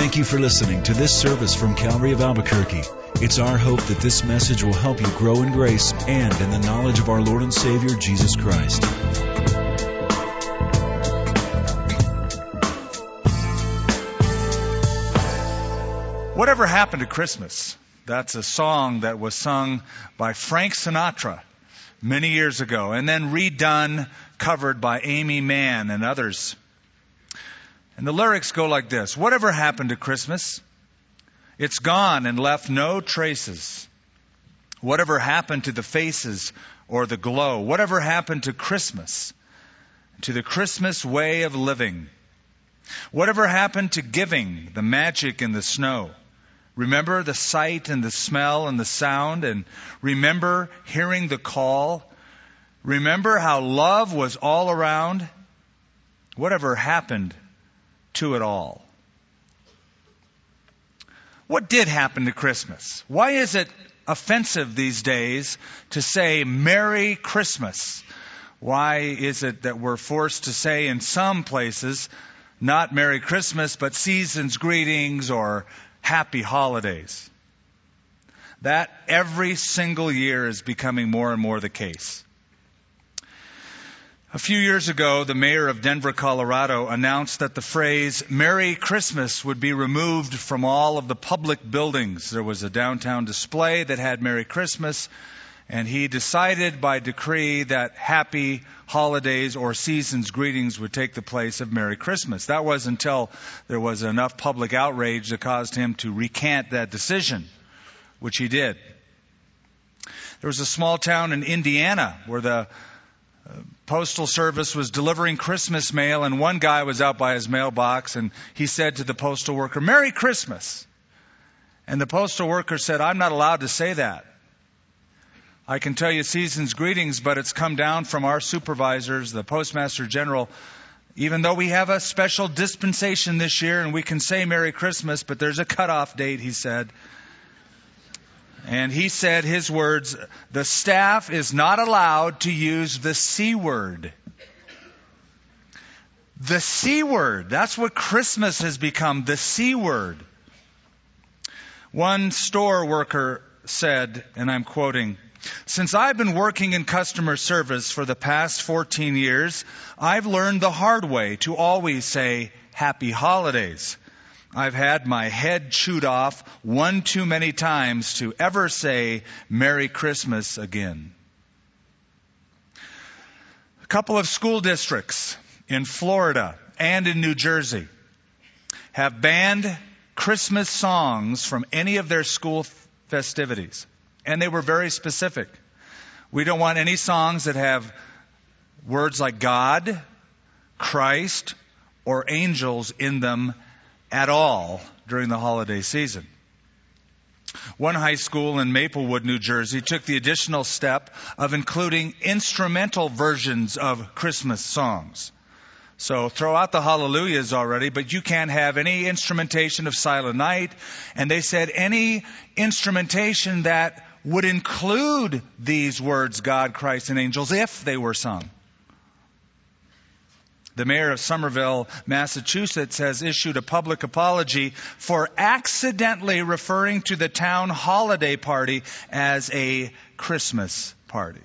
Thank you for listening to this service from Calvary of Albuquerque. It's our hope that this message will help you grow in grace and in the knowledge of our Lord and Savior, Jesus Christ. Whatever happened to Christmas? That's a song that was sung by Frank Sinatra many years ago and then redone, covered by Aimee Mann and others. And the lyrics go like this Whatever happened to Christmas? It's gone and left no traces. Whatever happened to the faces or the glow? Whatever happened to Christmas? To the Christmas way of living? Whatever happened to giving, the magic in the snow? Remember the sight and the smell and the sound, and remember hearing the call. Remember how love was all around. Whatever happened to it all. What did happen to Christmas? Why is it offensive these days to say Merry Christmas? Why is it that we're forced to say in some places not Merry Christmas, but season's greetings or happy holidays. That every single year is becoming more and more the case. A few years ago, the mayor of Denver, Colorado announced that the phrase Merry Christmas would be removed from all of the public buildings. There was a downtown display that had Merry Christmas, and he decided by decree that happy holidays or seasons greetings would take the place of Merry Christmas. That was until there was enough public outrage that caused him to recant that decision, which he did. There was a small town in Indiana where the uh, postal service was delivering Christmas mail and one guy was out by his mailbox and he said to the postal worker, Merry Christmas. And the postal worker said, I'm not allowed to say that. I can tell you season's greetings, but it's come down from our supervisors, the Postmaster General. Even though we have a special dispensation this year and we can say Merry Christmas, but there's a cutoff date, he said. And he said his words, the staff is not allowed to use the C word. The C word. That's what Christmas has become, the C word. One store worker said, and I'm quoting, since I've been working in customer service for the past 14 years, I've learned the hard way to always say happy holidays. I've had my head chewed off one too many times to ever say Merry Christmas again. A couple of school districts in Florida and in New Jersey have banned Christmas songs from any of their school festivities. And they were very specific. We don't want any songs that have words like God, Christ, or angels in them at all during the holiday season. One high school in Maplewood, New Jersey took the additional step of including instrumental versions of Christmas songs. So throw out the hallelujahs already, but you can't have any instrumentation of Silent Night. And they said any instrumentation that would include these words, God, Christ, and angels, if they were sung. The mayor of Somerville, Massachusetts has issued a public apology for accidentally referring to the town holiday party as a Christmas party.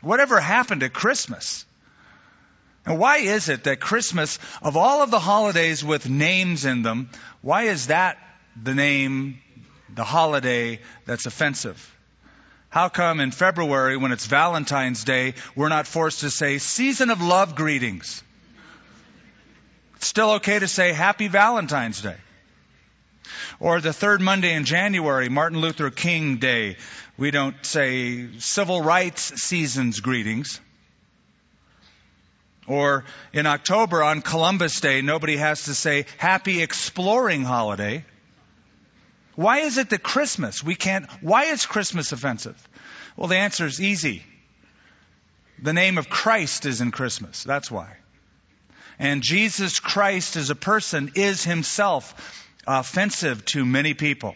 Whatever happened to Christmas? And why is it that Christmas, of all of the holidays with names in them, why is that the name the holiday that's offensive? How come in February, when it's Valentine's Day, we're not forced to say season of love greetings? It's still okay to say happy Valentine's Day. Or the third Monday in January, Martin Luther King Day, we don't say civil rights season's greetings. Or in October on Columbus Day, nobody has to say happy exploring holiday. Why is it that Christmas, we can't, why is Christmas offensive? Well, the answer is easy. The name of Christ is in Christmas. That's why. And Jesus Christ as a person is himself offensive to many people.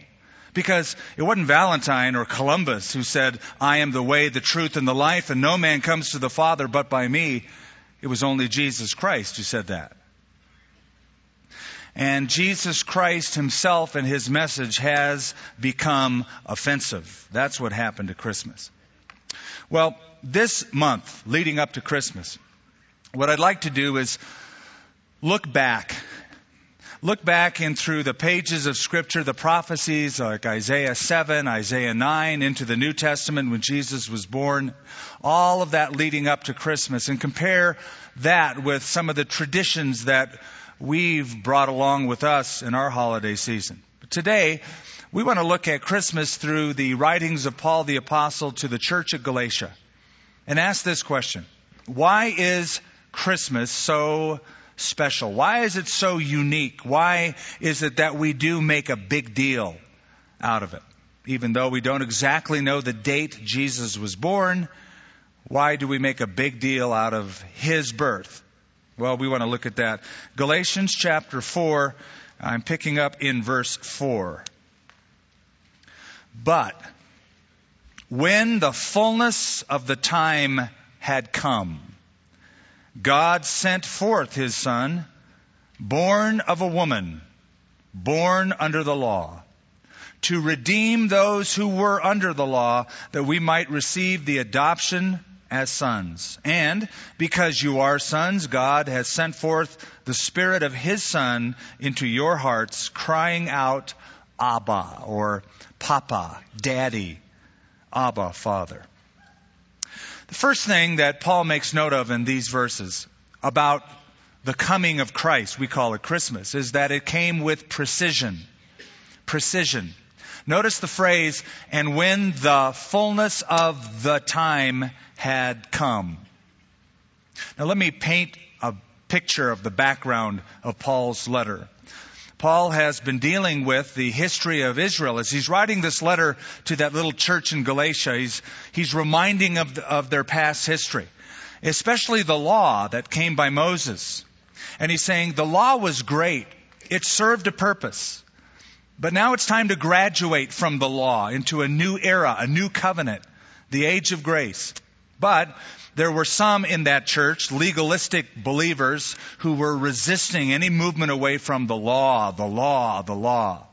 Because it wasn't Valentine or Columbus who said, I am the way, the truth, and the life, and no man comes to the Father but by me. It was only Jesus Christ who said that. And Jesus Christ himself and his message has become offensive. That's what happened to Christmas. Well, this month leading up to Christmas, what I'd like to do is look back. Look back in through the pages of Scripture, the prophecies like Isaiah 7, Isaiah 9, into the New Testament when Jesus was born, all of that leading up to Christmas, and compare that with some of the traditions that we've brought along with us in our holiday season. But today, we want to look at Christmas through the writings of Paul the Apostle to the church at Galatia and ask this question Why is Christmas so special? Why is it so unique? Why is it that we do make a big deal out of it? Even though we don't exactly know the date Jesus was born, why do we make a big deal out of his birth? Well, we want to look at that. Galatians chapter 4, I'm picking up in verse 4. But when the fullness of the time had come, God sent forth his Son, born of a woman, born under the law, to redeem those who were under the law, that we might receive the adoption as sons. And because you are sons, God has sent forth the Spirit of His Son into your hearts, crying out, Abba, or Papa, Daddy, Abba, Father. The first thing that Paul makes note of in these verses about the coming of Christ, we call it Christmas, is that it came with precision. Precision. Notice the phrase, and when the fullness of the time had come. Now let me paint a picture of the background of Paul's letter. Paul has been dealing with the history of Israel. As he's writing this letter to that little church in Galatia, he's, he's reminding of, the, of their past history, especially the law that came by Moses. And he's saying the law was great. It served a purpose. But now it's time to graduate from the law into a new era, a new covenant, the age of grace. But there were some in that church, legalistic believers, who were resisting any movement away from the law, the law, the law.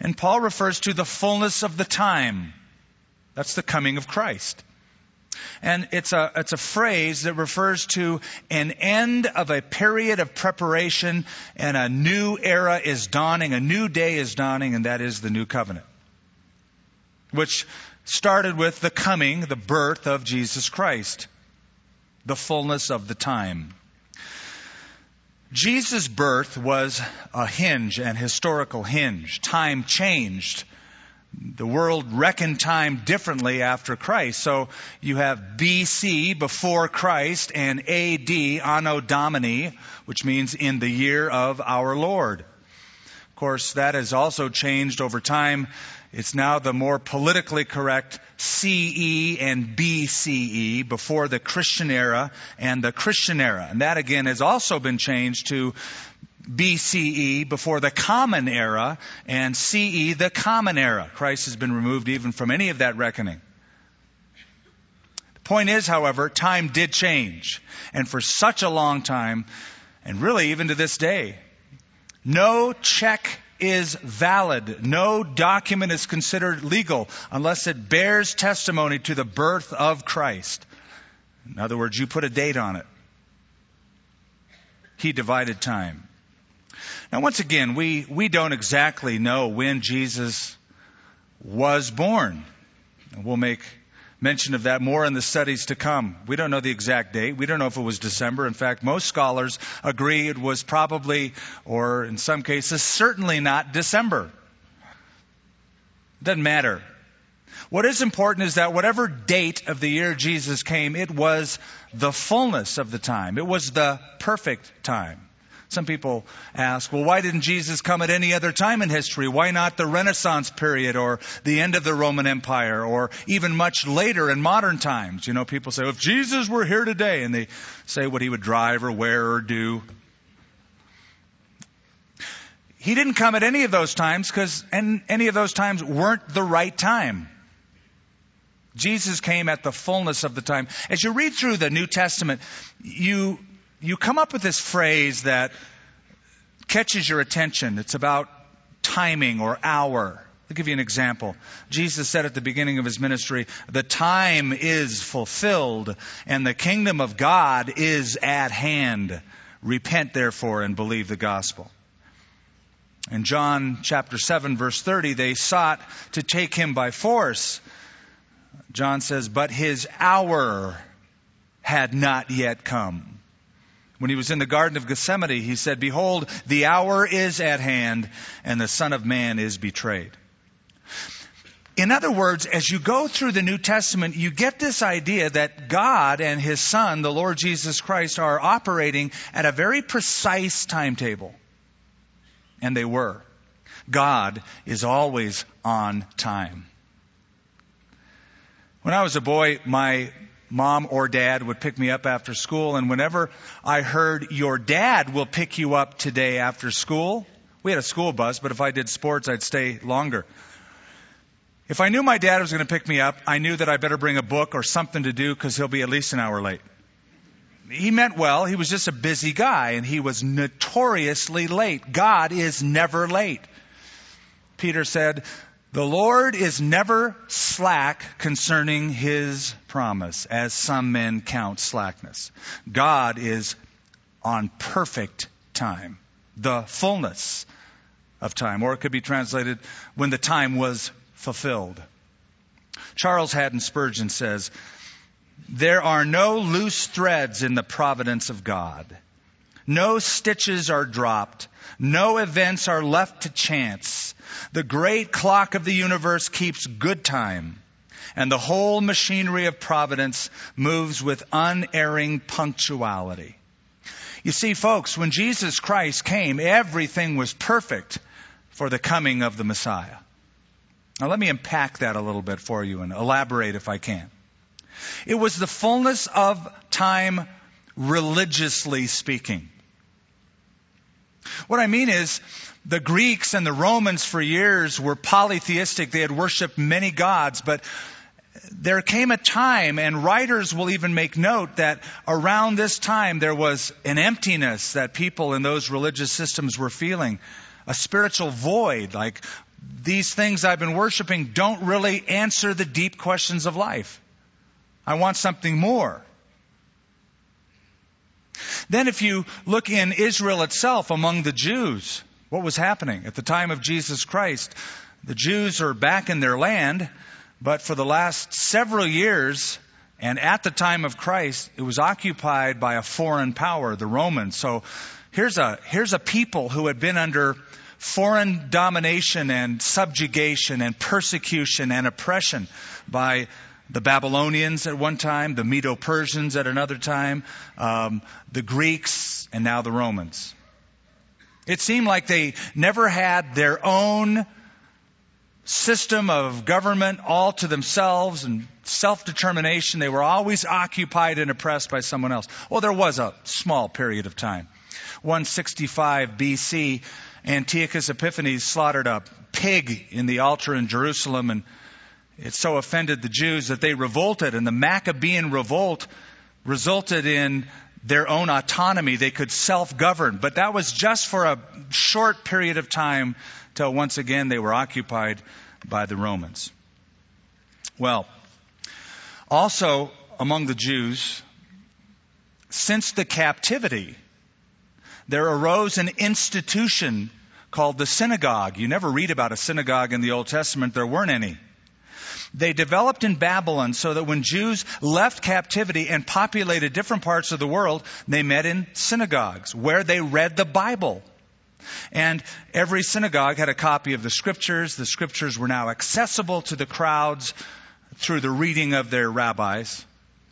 And Paul refers to the fullness of the time. That's the coming of Christ. And it's a, it's a phrase that refers to an end of a period of preparation and a new era is dawning, a new day is dawning, and that is the new covenant. Which started with the coming, the birth of Jesus Christ, the fullness of the time. Jesus' birth was a hinge, an historical hinge. Time changed. The world reckoned time differently after Christ. So you have BC, before Christ, and AD, Anno Domini, which means in the year of our Lord. Of course, that has also changed over time it's now the more politically correct CE and BCE before the Christian era and the Christian era. And that again has also been changed to BCE before the common era and CE the common era. Christ has been removed even from any of that reckoning. The point is, however, time did change. And for such a long time, and really even to this day, no check is valid. No document is considered legal unless it bears testimony to the birth of Christ. In other words, you put a date on it. He divided time. Now, once again, we, we don't exactly know when Jesus was born. We'll make mention of that more in the studies to come. We don't know the exact date. We don't know if it was December. In fact, most scholars agree it was probably, or in some cases, certainly not December. Doesn't matter. What is important is that whatever date of the year Jesus came, it was the fullness of the time. It was the perfect time. Some people ask, well, why didn't Jesus come at any other time in history? Why not the Renaissance period or the end of the Roman Empire or even much later in modern times? You know, people say, well, if Jesus were here today, and they say what he would drive or wear or do. He didn't come at any of those times because any of those times weren't the right time. Jesus came at the fullness of the time. As you read through the New Testament, you you come up with this phrase that catches your attention. It's about timing or hour. I'll give you an example. Jesus said at the beginning of his ministry, the time is fulfilled and the kingdom of God is at hand. Repent therefore and believe the gospel. In John chapter 7 verse 30, they sought to take him by force. John says, but his hour had not yet come. When he was in the Garden of Gethsemane, he said, Behold, the hour is at hand, and the Son of Man is betrayed. In other words, as you go through the New Testament, you get this idea that God and His Son, the Lord Jesus Christ, are operating at a very precise timetable. And they were. God is always on time. When I was a boy, my mom or dad would pick me up after school, and whenever I heard your dad will pick you up today after school, we had a school bus, but if I did sports, I'd stay longer. If I knew my dad was going to pick me up, I knew that I better bring a book or something to do because he'll be at least an hour late. He meant well. He was just a busy guy and he was notoriously late. God is never late. Peter said, the Lord is never slack concerning his promise, as some men count slackness. God is on perfect time, the fullness of time, or it could be translated when the time was fulfilled. Charles Haddon Spurgeon says, There are no loose threads in the providence of God. No stitches are dropped. No events are left to chance. The great clock of the universe keeps good time, and the whole machinery of providence moves with unerring punctuality. You see, folks, when Jesus Christ came, everything was perfect for the coming of the Messiah. Now, let me unpack that a little bit for you and elaborate if I can. It was the fullness of time religiously speaking. What I mean is, the Greeks and the Romans for years were polytheistic. They had worshiped many gods, but there came a time, and writers will even make note that around this time there was an emptiness that people in those religious systems were feeling. A spiritual void, like these things I've been worshiping don't really answer the deep questions of life. I want something more. Then if you look in Israel itself among the Jews, what was happening? At the time of Jesus Christ, the Jews are back in their land, but for the last several years, and at the time of Christ, it was occupied by a foreign power, the Romans. So here's a, here's a people who had been under foreign domination and subjugation and persecution and oppression by the Babylonians at one time, the Medo Persians at another time, um, the Greeks, and now the Romans. It seemed like they never had their own system of government all to themselves and self determination. They were always occupied and oppressed by someone else. Well, there was a small period of time. 165 BC, Antiochus Epiphanes slaughtered a pig in the altar in Jerusalem and it so offended the Jews that they revolted, and the Maccabean revolt resulted in their own autonomy. They could self govern, but that was just for a short period of time till once again they were occupied by the Romans. Well, also among the Jews, since the captivity, there arose an institution called the synagogue. You never read about a synagogue in the Old Testament, there weren't any. They developed in Babylon so that when Jews left captivity and populated different parts of the world, they met in synagogues where they read the Bible. And every synagogue had a copy of the scriptures. The scriptures were now accessible to the crowds through the reading of their rabbis.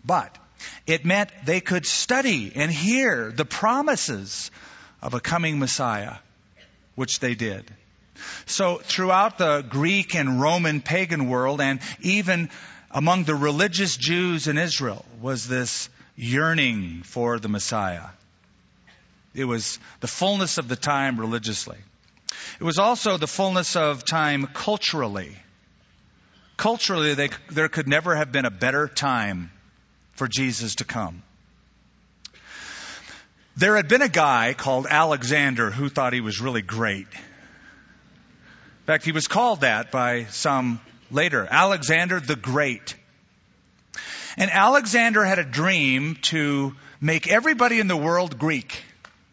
But it meant they could study and hear the promises of a coming Messiah, which they did. So throughout the Greek and Roman pagan world and even among the religious Jews in Israel was this yearning for the Messiah. It was the fullness of the time religiously. It was also the fullness of time culturally. Culturally, they, there could never have been a better time for Jesus to come. There had been a guy called Alexander who thought he was really great. In fact, he was called that by some later. Alexander the Great. And Alexander had a dream to make everybody in the world Greek.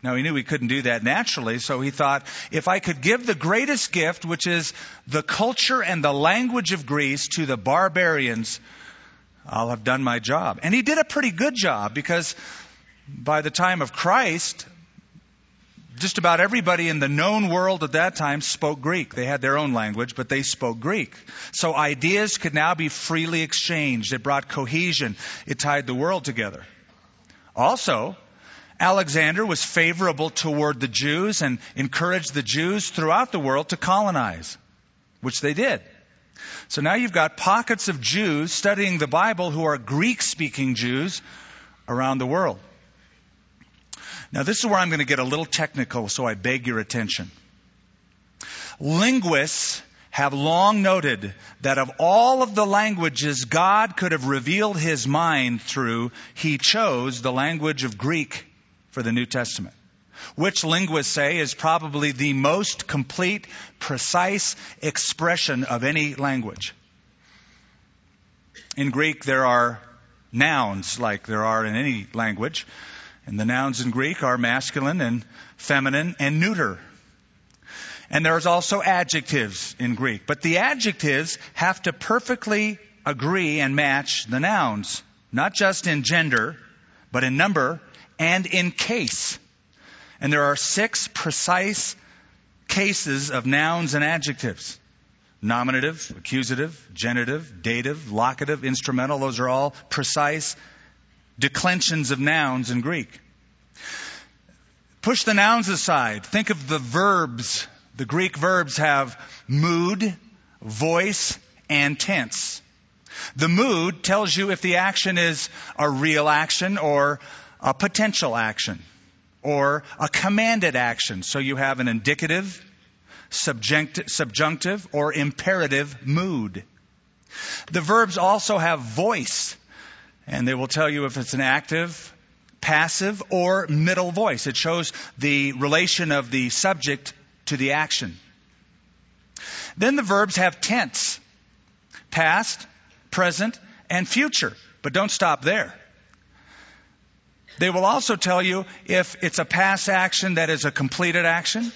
Now he knew he couldn't do that naturally, so he thought, if I could give the greatest gift, which is the culture and the language of Greece to the barbarians, I'll have done my job. And he did a pretty good job because by the time of Christ, just about everybody in the known world at that time spoke Greek. They had their own language, but they spoke Greek. So ideas could now be freely exchanged. It brought cohesion. It tied the world together. Also, Alexander was favorable toward the Jews and encouraged the Jews throughout the world to colonize, which they did. So now you've got pockets of Jews studying the Bible who are Greek speaking Jews around the world. Now, this is where I'm going to get a little technical, so I beg your attention. Linguists have long noted that of all of the languages God could have revealed his mind through, he chose the language of Greek for the New Testament. Which linguists say is probably the most complete, precise expression of any language. In Greek, there are nouns like there are in any language. And the nouns in Greek are masculine and feminine and neuter. And there's also adjectives in Greek. But the adjectives have to perfectly agree and match the nouns, not just in gender, but in number and in case. And there are six precise cases of nouns and adjectives. Nominative, accusative, genitive, dative, locative, instrumental, those are all precise declensions of nouns in Greek. Push the nouns aside. Think of the verbs. The Greek verbs have mood, voice, and tense. The mood tells you if the action is a real action or a potential action or a commanded action. So you have an indicative, subjunctive, or imperative mood. The verbs also have voice. And they will tell you if it's an active, passive, or middle voice. It shows the relation of the subject to the action. Then the verbs have tense past, present, and future. But don't stop there. They will also tell you if it's a past action that is a completed action,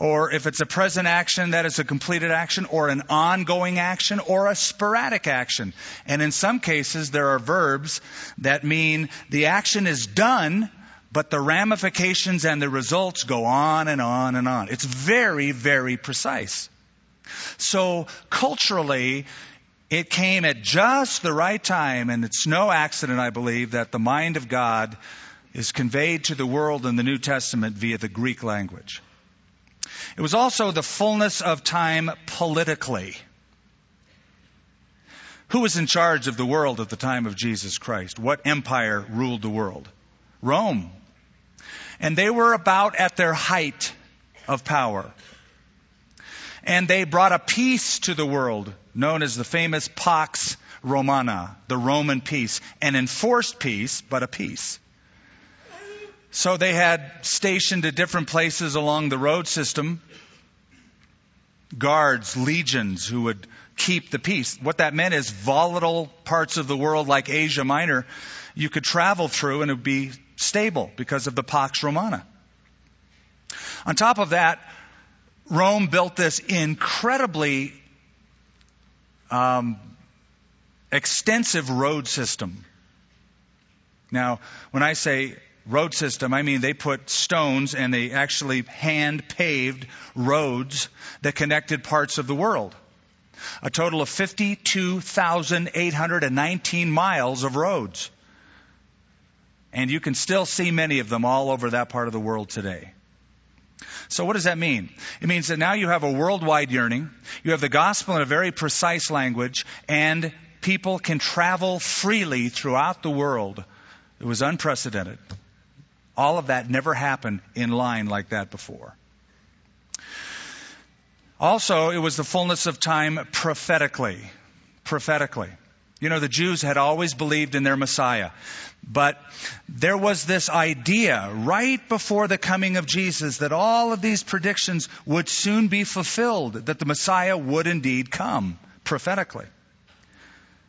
or if it's a present action, that is a completed action, or an ongoing action, or a sporadic action. And in some cases, there are verbs that mean the action is done, but the ramifications and the results go on and on and on. It's very, very precise. So culturally, it came at just the right time, and it's no accident, I believe, that the mind of God is conveyed to the world in the New Testament via the Greek language. It was also the fullness of time politically. Who was in charge of the world at the time of Jesus Christ? What empire ruled the world? Rome. And they were about at their height of power. And they brought a peace to the world known as the famous Pax Romana, the Roman peace, an enforced peace, but a peace. So they had stationed at different places along the road system guards, legions who would keep the peace. What that meant is volatile parts of the world like Asia Minor, you could travel through and it would be stable because of the Pax Romana. On top of that, Rome built this incredibly um, extensive road system. Now, when I say road system, I mean they put stones and they actually hand paved roads that connected parts of the world. A total of 52,819 miles of roads. And you can still see many of them all over that part of the world today. So what does that mean? It means that now you have a worldwide yearning, you have the gospel in a very precise language, and people can travel freely throughout the world. It was unprecedented. All of that never happened in line like that before. Also, it was the fullness of time prophetically. Prophetically. You know, the Jews had always believed in their Messiah. But there was this idea right before the coming of Jesus that all of these predictions would soon be fulfilled, that the Messiah would indeed come prophetically.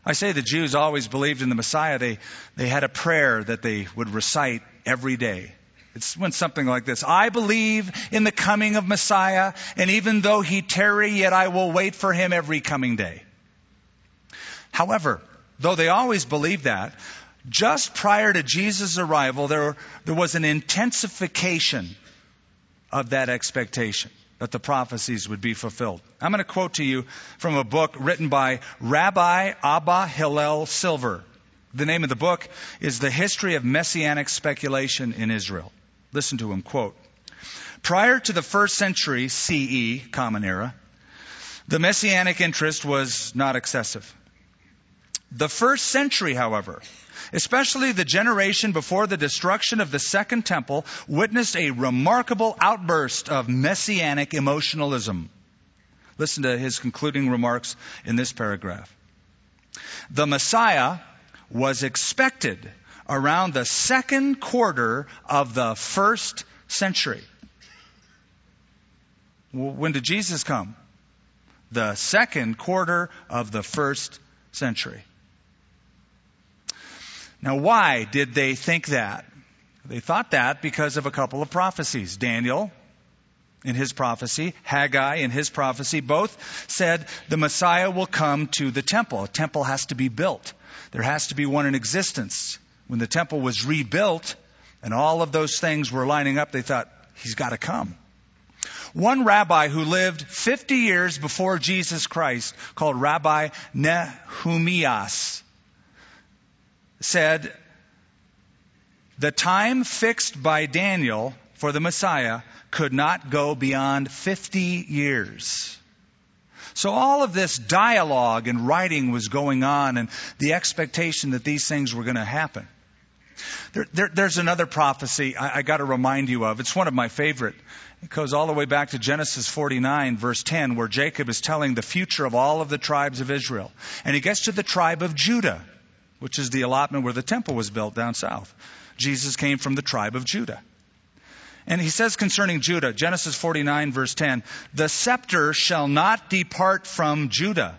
I say the Jews always believed in the Messiah. They, they had a prayer that they would recite every day. It went something like this. I believe in the coming of Messiah, and even though he tarry, yet I will wait for him every coming day. However, though they always believed that, just prior to Jesus' arrival, there, there was an intensification of that expectation that the prophecies would be fulfilled. I'm going to quote to you from a book written by Rabbi Abba Hillel Silver. The name of the book is The History of Messianic Speculation in Israel. Listen to him, quote, Prior to the first century CE, Common Era, the Messianic interest was not excessive. The first century, however, especially the generation before the destruction of the Second Temple, witnessed a remarkable outburst of messianic emotionalism. Listen to his concluding remarks in this paragraph. The Messiah was expected around the second quarter of the first century. When did Jesus come? The second quarter of the first century. Now, why did they think that? They thought that because of a couple of prophecies. Daniel, in his prophecy, Haggai in his prophecy, both said the Messiah will come to the temple. A temple has to be built. There has to be one in existence. When the temple was rebuilt and all of those things were lining up, they thought, he's got to come. One rabbi who lived 50 years before Jesus Christ, called Rabbi Nehumias, said, the time fixed by Daniel for the Messiah could not go beyond 50 years. So all of this dialogue and writing was going on and the expectation that these things were going to happen. There, there, there's another prophecy I, I got to remind you of. It's one of my favorite. It goes all the way back to Genesis 49, verse 10, where Jacob is telling the future of all of the tribes of Israel. And he gets to the tribe of Judah which is the allotment where the temple was built down south. Jesus came from the tribe of Judah. And he says concerning Judah, Genesis 49, verse 10, the scepter shall not depart from Judah,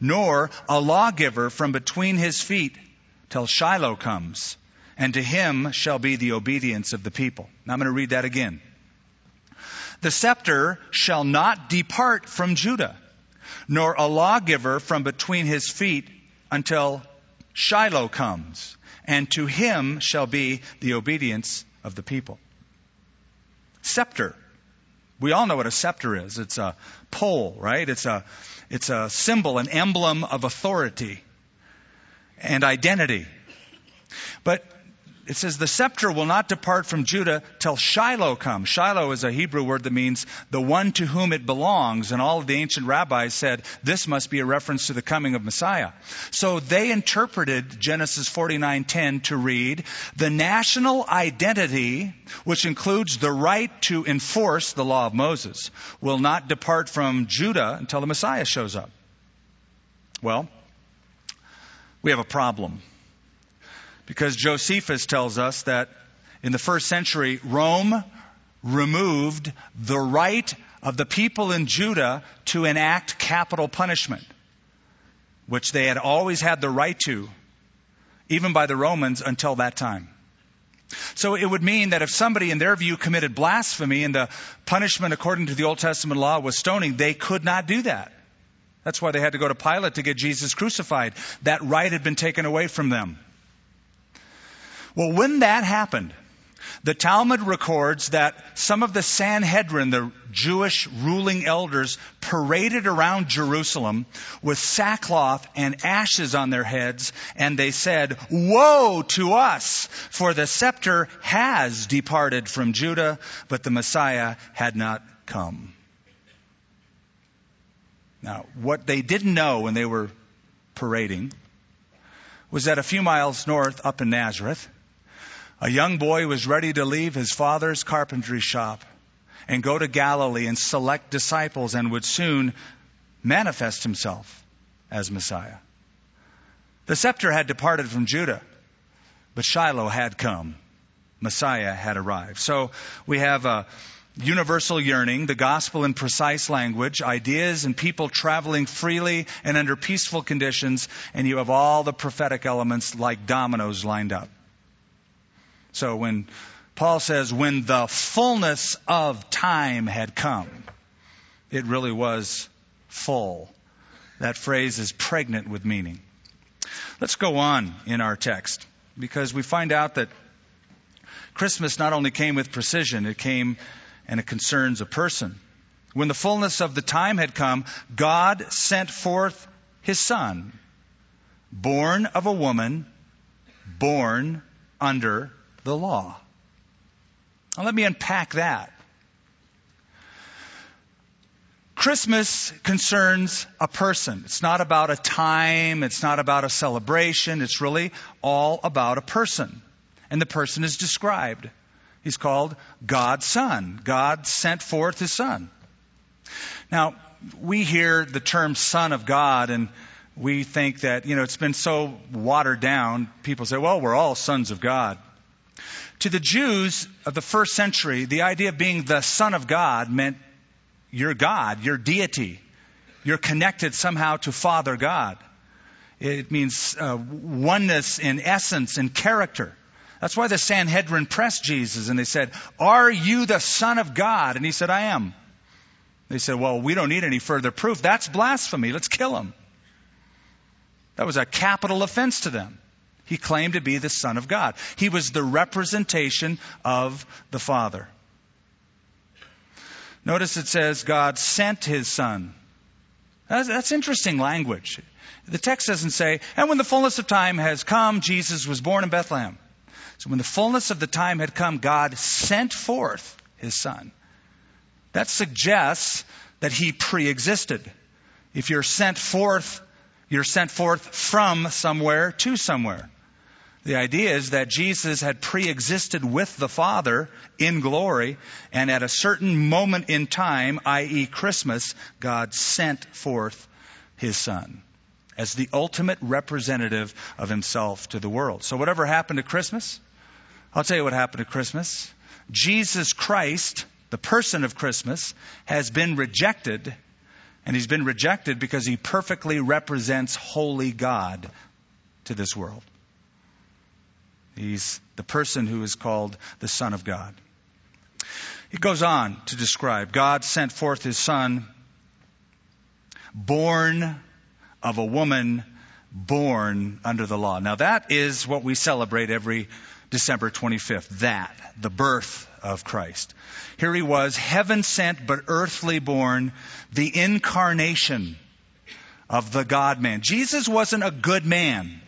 nor a lawgiver from between his feet till Shiloh comes, and to him shall be the obedience of the people. Now I'm going to read that again. The scepter shall not depart from Judah, nor a lawgiver from between his feet until Shiloh comes, and to him shall be the obedience of the people. Scepter. We all know what a scepter is. It's a pole, right? It's a, it's a symbol, an emblem of authority and identity. But it says the scepter will not depart from Judah till Shiloh comes. Shiloh is a Hebrew word that means the one to whom it belongs. And all of the ancient rabbis said this must be a reference to the coming of Messiah. So they interpreted Genesis 49:10 to read the national identity, which includes the right to enforce the law of Moses, will not depart from Judah until the Messiah shows up. Well, we have a problem. Because Josephus tells us that in the first century, Rome removed the right of the people in Judah to enact capital punishment, which they had always had the right to, even by the Romans until that time. So it would mean that if somebody, in their view, committed blasphemy and the punishment according to the Old Testament law was stoning, they could not do that. That's why they had to go to Pilate to get Jesus crucified. That right had been taken away from them. Well, when that happened, the Talmud records that some of the Sanhedrin, the Jewish ruling elders, paraded around Jerusalem with sackcloth and ashes on their heads, and they said, Woe to us! For the scepter has departed from Judah, but the Messiah had not come. Now, what they didn't know when they were parading was that a few miles north, up in Nazareth, a young boy was ready to leave his father's carpentry shop and go to Galilee and select disciples and would soon manifest himself as Messiah. The scepter had departed from Judah, but Shiloh had come. Messiah had arrived. So we have a universal yearning, the gospel in precise language, ideas and people traveling freely and under peaceful conditions, and you have all the prophetic elements like dominoes lined up. So when Paul says, when the fullness of time had come, it really was full. That phrase is pregnant with meaning. Let's go on in our text because we find out that Christmas not only came with precision, it came and it concerns a person. When the fullness of the time had come, God sent forth his son, born of a woman, born under the law. Now let me unpack that. Christmas concerns a person. It's not about a time. It's not about a celebration. It's really all about a person. And the person is described. He's called God's Son. God sent forth His Son. Now, we hear the term Son of God and we think that, you know, it's been so watered down. People say, well, we're all sons of God. To the Jews of the first century, the idea of being the Son of God meant you're God, you're deity. You're connected somehow to Father God. It means uh, oneness in essence and character. That's why the Sanhedrin pressed Jesus and they said, Are you the Son of God? And he said, I am. They said, Well, we don't need any further proof. That's blasphemy. Let's kill him. That was a capital offense to them. He claimed to be the Son of God. He was the representation of the Father. Notice it says God sent his Son. That's, that's interesting language. The text doesn't say, and when the fullness of time has come, Jesus was born in Bethlehem. So when the fullness of the time had come, God sent forth his son. That suggests that he preexisted. If you're sent forth, you're sent forth from somewhere to somewhere. The idea is that Jesus had pre-existed with the Father in glory, and at a certain moment in time, i.e., Christmas, God sent forth his Son as the ultimate representative of himself to the world. So, whatever happened to Christmas, I'll tell you what happened to Christmas. Jesus Christ, the person of Christmas, has been rejected, and he's been rejected because he perfectly represents holy God to this world. He's the person who is called the Son of God. He goes on to describe God sent forth his Son, born of a woman born under the law. Now, that is what we celebrate every December 25th. That, the birth of Christ. Here he was, heaven sent but earthly born, the incarnation of the God man. Jesus wasn't a good man,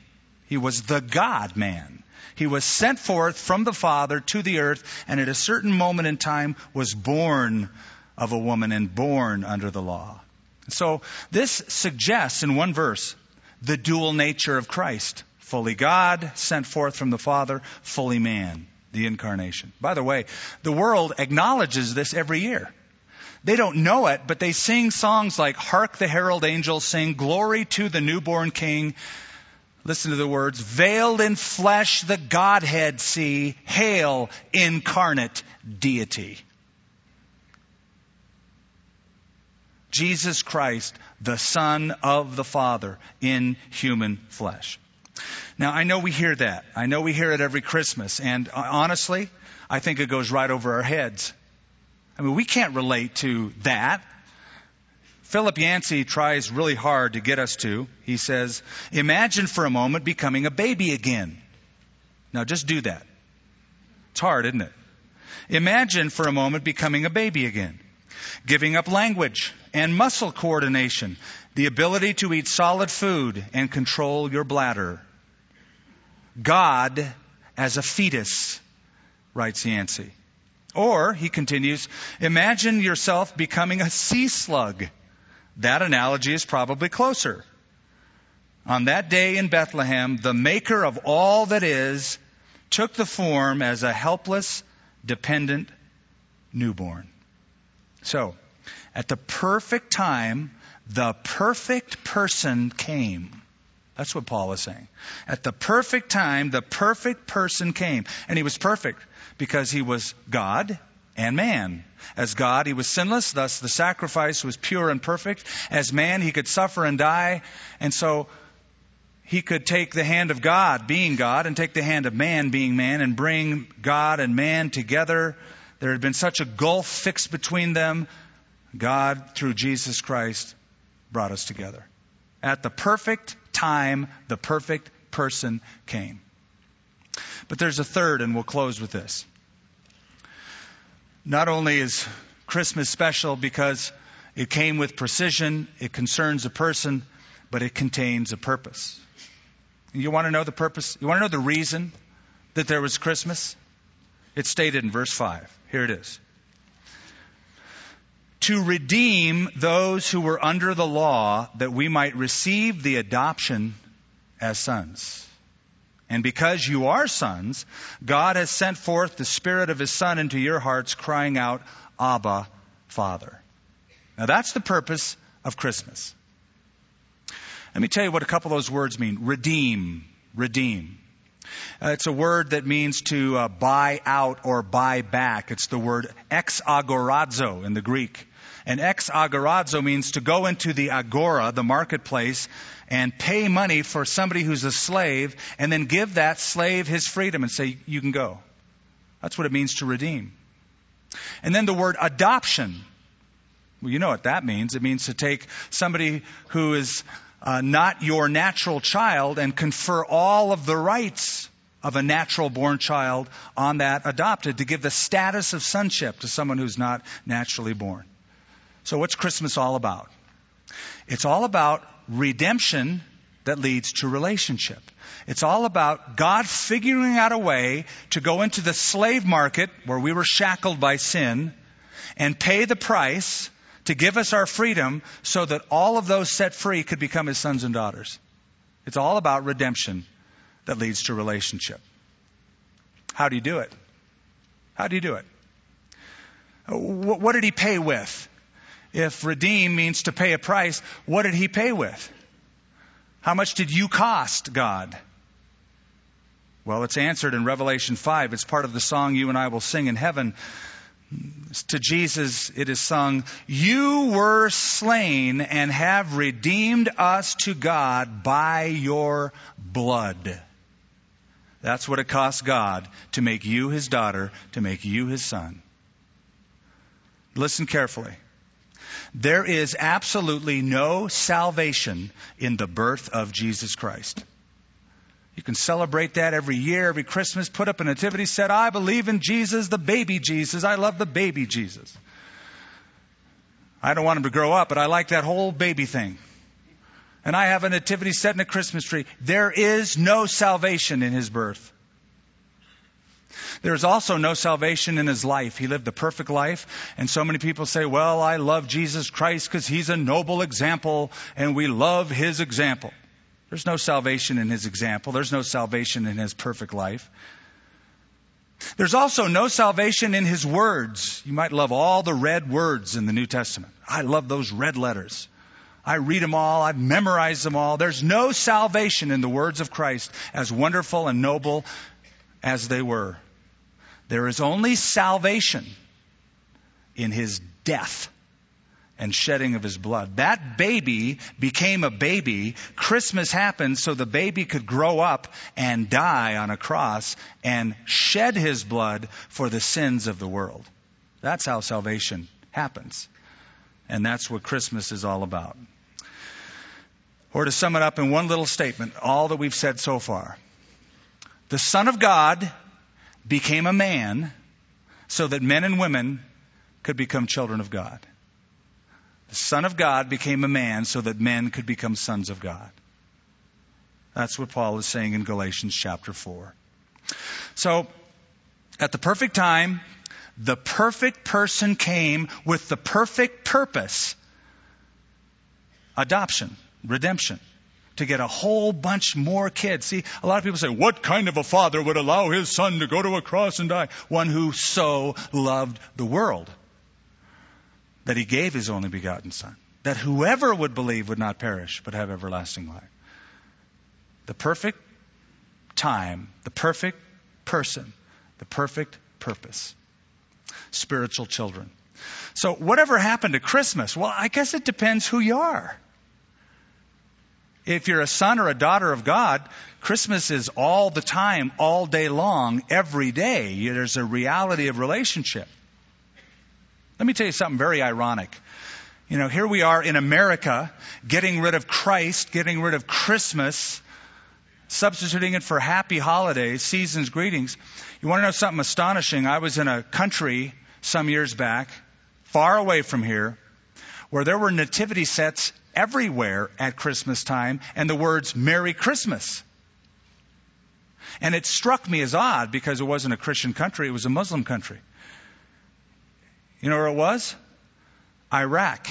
he was the God man. He was sent forth from the Father to the earth, and at a certain moment in time was born of a woman and born under the law. So this suggests in one verse the dual nature of Christ. Fully God, sent forth from the Father, fully man, the incarnation. By the way, the world acknowledges this every year. They don't know it, but they sing songs like Hark the Herald Angels sing, Glory to the newborn King. Listen to the words, veiled in flesh the Godhead see, hail incarnate deity. Jesus Christ, the Son of the Father in human flesh. Now, I know we hear that. I know we hear it every Christmas. And uh, honestly, I think it goes right over our heads. I mean, we can't relate to that. Philip Yancey tries really hard to get us to. He says, Imagine for a moment becoming a baby again. Now, just do that. It's hard, isn't it? Imagine for a moment becoming a baby again giving up language and muscle coordination, the ability to eat solid food and control your bladder. God as a fetus, writes Yancey. Or, he continues, imagine yourself becoming a sea slug. That analogy is probably closer. On that day in Bethlehem, the maker of all that is took the form as a helpless, dependent newborn. So, at the perfect time, the perfect person came. That's what Paul is saying. At the perfect time, the perfect person came. And he was perfect because he was God and man. As God, he was sinless, thus the sacrifice was pure and perfect. As man, he could suffer and die. And so he could take the hand of God, being God, and take the hand of man, being man, and bring God and man together. There had been such a gulf fixed between them. God, through Jesus Christ, brought us together. At the perfect time, the perfect person came. But there's a third, and we'll close with this. Not only is Christmas special because it came with precision, it concerns a person, but it contains a purpose. You want to know the purpose? You want to know the reason that there was Christmas? It's stated in verse 5. Here it is. To redeem those who were under the law, that we might receive the adoption as sons. And because you are sons, God has sent forth the Spirit of His Son into your hearts, crying out, Abba, Father. Now that's the purpose of Christmas. Let me tell you what a couple of those words mean. Redeem. Redeem. Uh, it's a word that means to uh, buy out or buy back. It's the word exagorazo in the Greek. And ex agorazo means to go into the agora, the marketplace, and pay money for somebody who's a slave, and then give that slave his freedom and say, you can go. That's what it means to redeem. And then the word adoption. Well, you know what that means. It means to take somebody who is uh, not your natural child and confer all of the rights of a natural born child on that adopted to give the status of sonship to someone who's not naturally born. So, what's Christmas all about? It's all about redemption that leads to relationship. It's all about God figuring out a way to go into the slave market where we were shackled by sin and pay the price to give us our freedom so that all of those set free could become his sons and daughters. It's all about redemption that leads to relationship. How do you do it? How do you do it? What did he pay with? If redeem means to pay a price, what did he pay with? How much did you cost God? Well, it's answered in Revelation 5. It's part of the song you and I will sing in heaven. To Jesus, it is sung, You were slain and have redeemed us to God by your blood. That's what it cost God to make you his daughter, to make you his son. Listen carefully. There is absolutely no salvation in the birth of Jesus Christ. You can celebrate that every year, every Christmas, put up a nativity set. I believe in Jesus, the baby Jesus. I love the baby Jesus. I don't want him to grow up, but I like that whole baby thing. And I have a nativity set in a Christmas tree. There is no salvation in his birth. There is also no salvation in his life. He lived a perfect life. And so many people say, well, I love Jesus Christ because he's a noble example and we love his example. There's no salvation in his example. There's no salvation in his perfect life. There's also no salvation in his words. You might love all the red words in the New Testament. I love those red letters. I read them all. I've memorized them all. There's no salvation in the words of Christ, as wonderful and noble as they were. There is only salvation in his death and shedding of his blood. That baby became a baby. Christmas happened so the baby could grow up and die on a cross and shed his blood for the sins of the world. That's how salvation happens. And that's what Christmas is all about. Or to sum it up in one little statement, all that we've said so far. The Son of God became a man so that men and women could become children of God. The Son of God became a man so that men could become sons of God. That's what Paul is saying in Galatians chapter 4. So, at the perfect time, the perfect person came with the perfect purpose adoption, redemption to get a whole bunch more kids. See, a lot of people say, what kind of a father would allow his son to go to a cross and die? One who so loved the world that he gave his only begotten son, that whoever would believe would not perish, but have everlasting life. the perfect time, the perfect person, the perfect purpose. Spiritual children. So, whatever happened to Christmas? Well, I guess it depends who you are. If you're a son or a daughter of God, Christmas is all the time, all day long, every day. There's a reality of relationship. Let me tell you something very ironic. You know, here we are in America getting rid of Christ, getting rid of Christmas, substituting it for happy holidays, seasons, greetings. You want to know something astonishing? I was in a country some years back, far away from here, where there were nativity sets everywhere at Christmas time and the words Merry Christmas. And it struck me as odd because it wasn't a Christian country, it was a Muslim country. You know where it was? Iraq.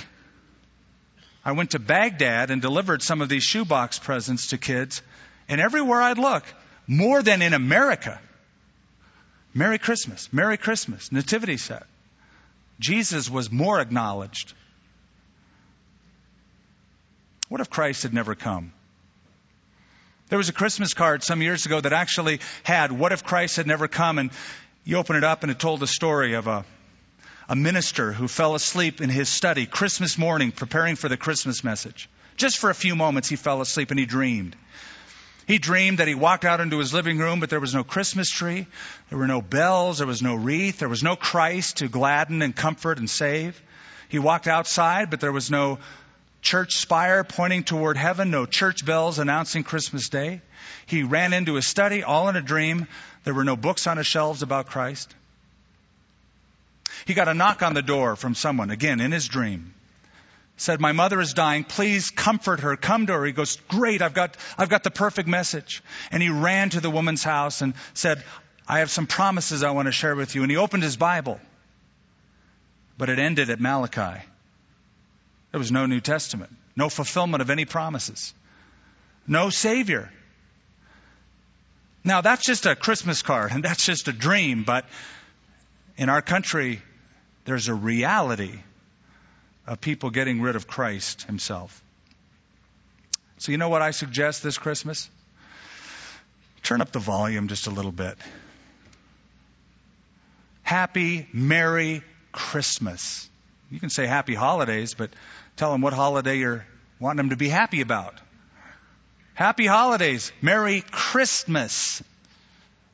I went to Baghdad and delivered some of these shoebox presents to kids, and everywhere I'd look, more than in America, Merry Christmas, Merry Christmas, Nativity set. Jesus was more acknowledged. What if Christ had never come? There was a Christmas card some years ago that actually had, What if Christ had never come? And you open it up and it told the story of a, a minister who fell asleep in his study Christmas morning preparing for the Christmas message. Just for a few moments he fell asleep and he dreamed. He dreamed that he walked out into his living room, but there was no Christmas tree. There were no bells. There was no wreath. There was no Christ to gladden and comfort and save. He walked outside, but there was no church spire pointing toward heaven, no church bells announcing Christmas Day. He ran into his study, all in a dream. There were no books on his shelves about Christ. He got a knock on the door from someone, again in his dream. Said, My mother is dying. Please comfort her. Come to her. He goes, Great, I've got, I've got the perfect message. And he ran to the woman's house and said, I have some promises I want to share with you. And he opened his Bible. But it ended at Malachi. There was no New Testament, no fulfillment of any promises, no Savior. Now, that's just a Christmas card and that's just a dream, but in our country, there's a reality of people getting rid of Christ Himself. So, you know what I suggest this Christmas? Turn up the volume just a little bit. Happy, Merry Christmas. You can say happy holidays, but tell them what holiday you're wanting them to be happy about. Happy holidays. Merry Christmas.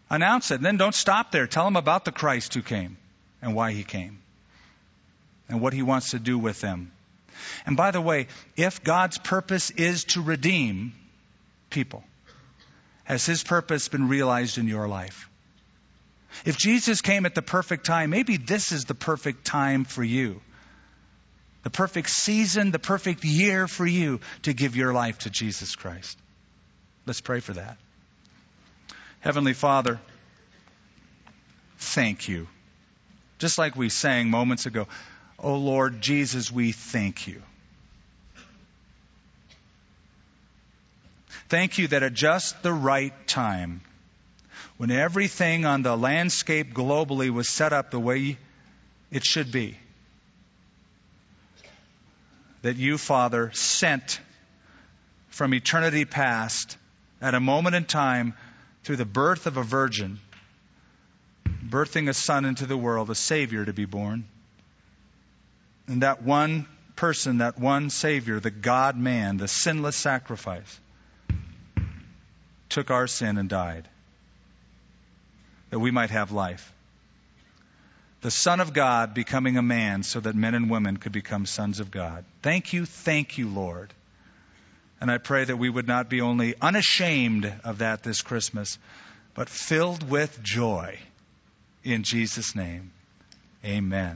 Announce it. And then don't stop there. Tell them about the Christ who came and why he came and what he wants to do with them. And by the way, if God's purpose is to redeem people, has his purpose been realized in your life? If Jesus came at the perfect time, maybe this is the perfect time for you the perfect season, the perfect year for you to give your life to Jesus Christ. Let's pray for that. Heavenly Father, thank you. Just like we sang moments ago, Oh Lord Jesus, we thank you. Thank you that at just the right time, when everything on the landscape globally was set up the way it should be, that you, Father, sent from eternity past at a moment in time through the birth of a virgin, birthing a son into the world, a Savior to be born. And that one person, that one Savior, the God man, the sinless sacrifice, took our sin and died that we might have life the Son of God becoming a man so that men and women could become sons of God. Thank you, thank you, Lord. And I pray that we would not be only unashamed of that this Christmas, but filled with joy. In Jesus' name, amen.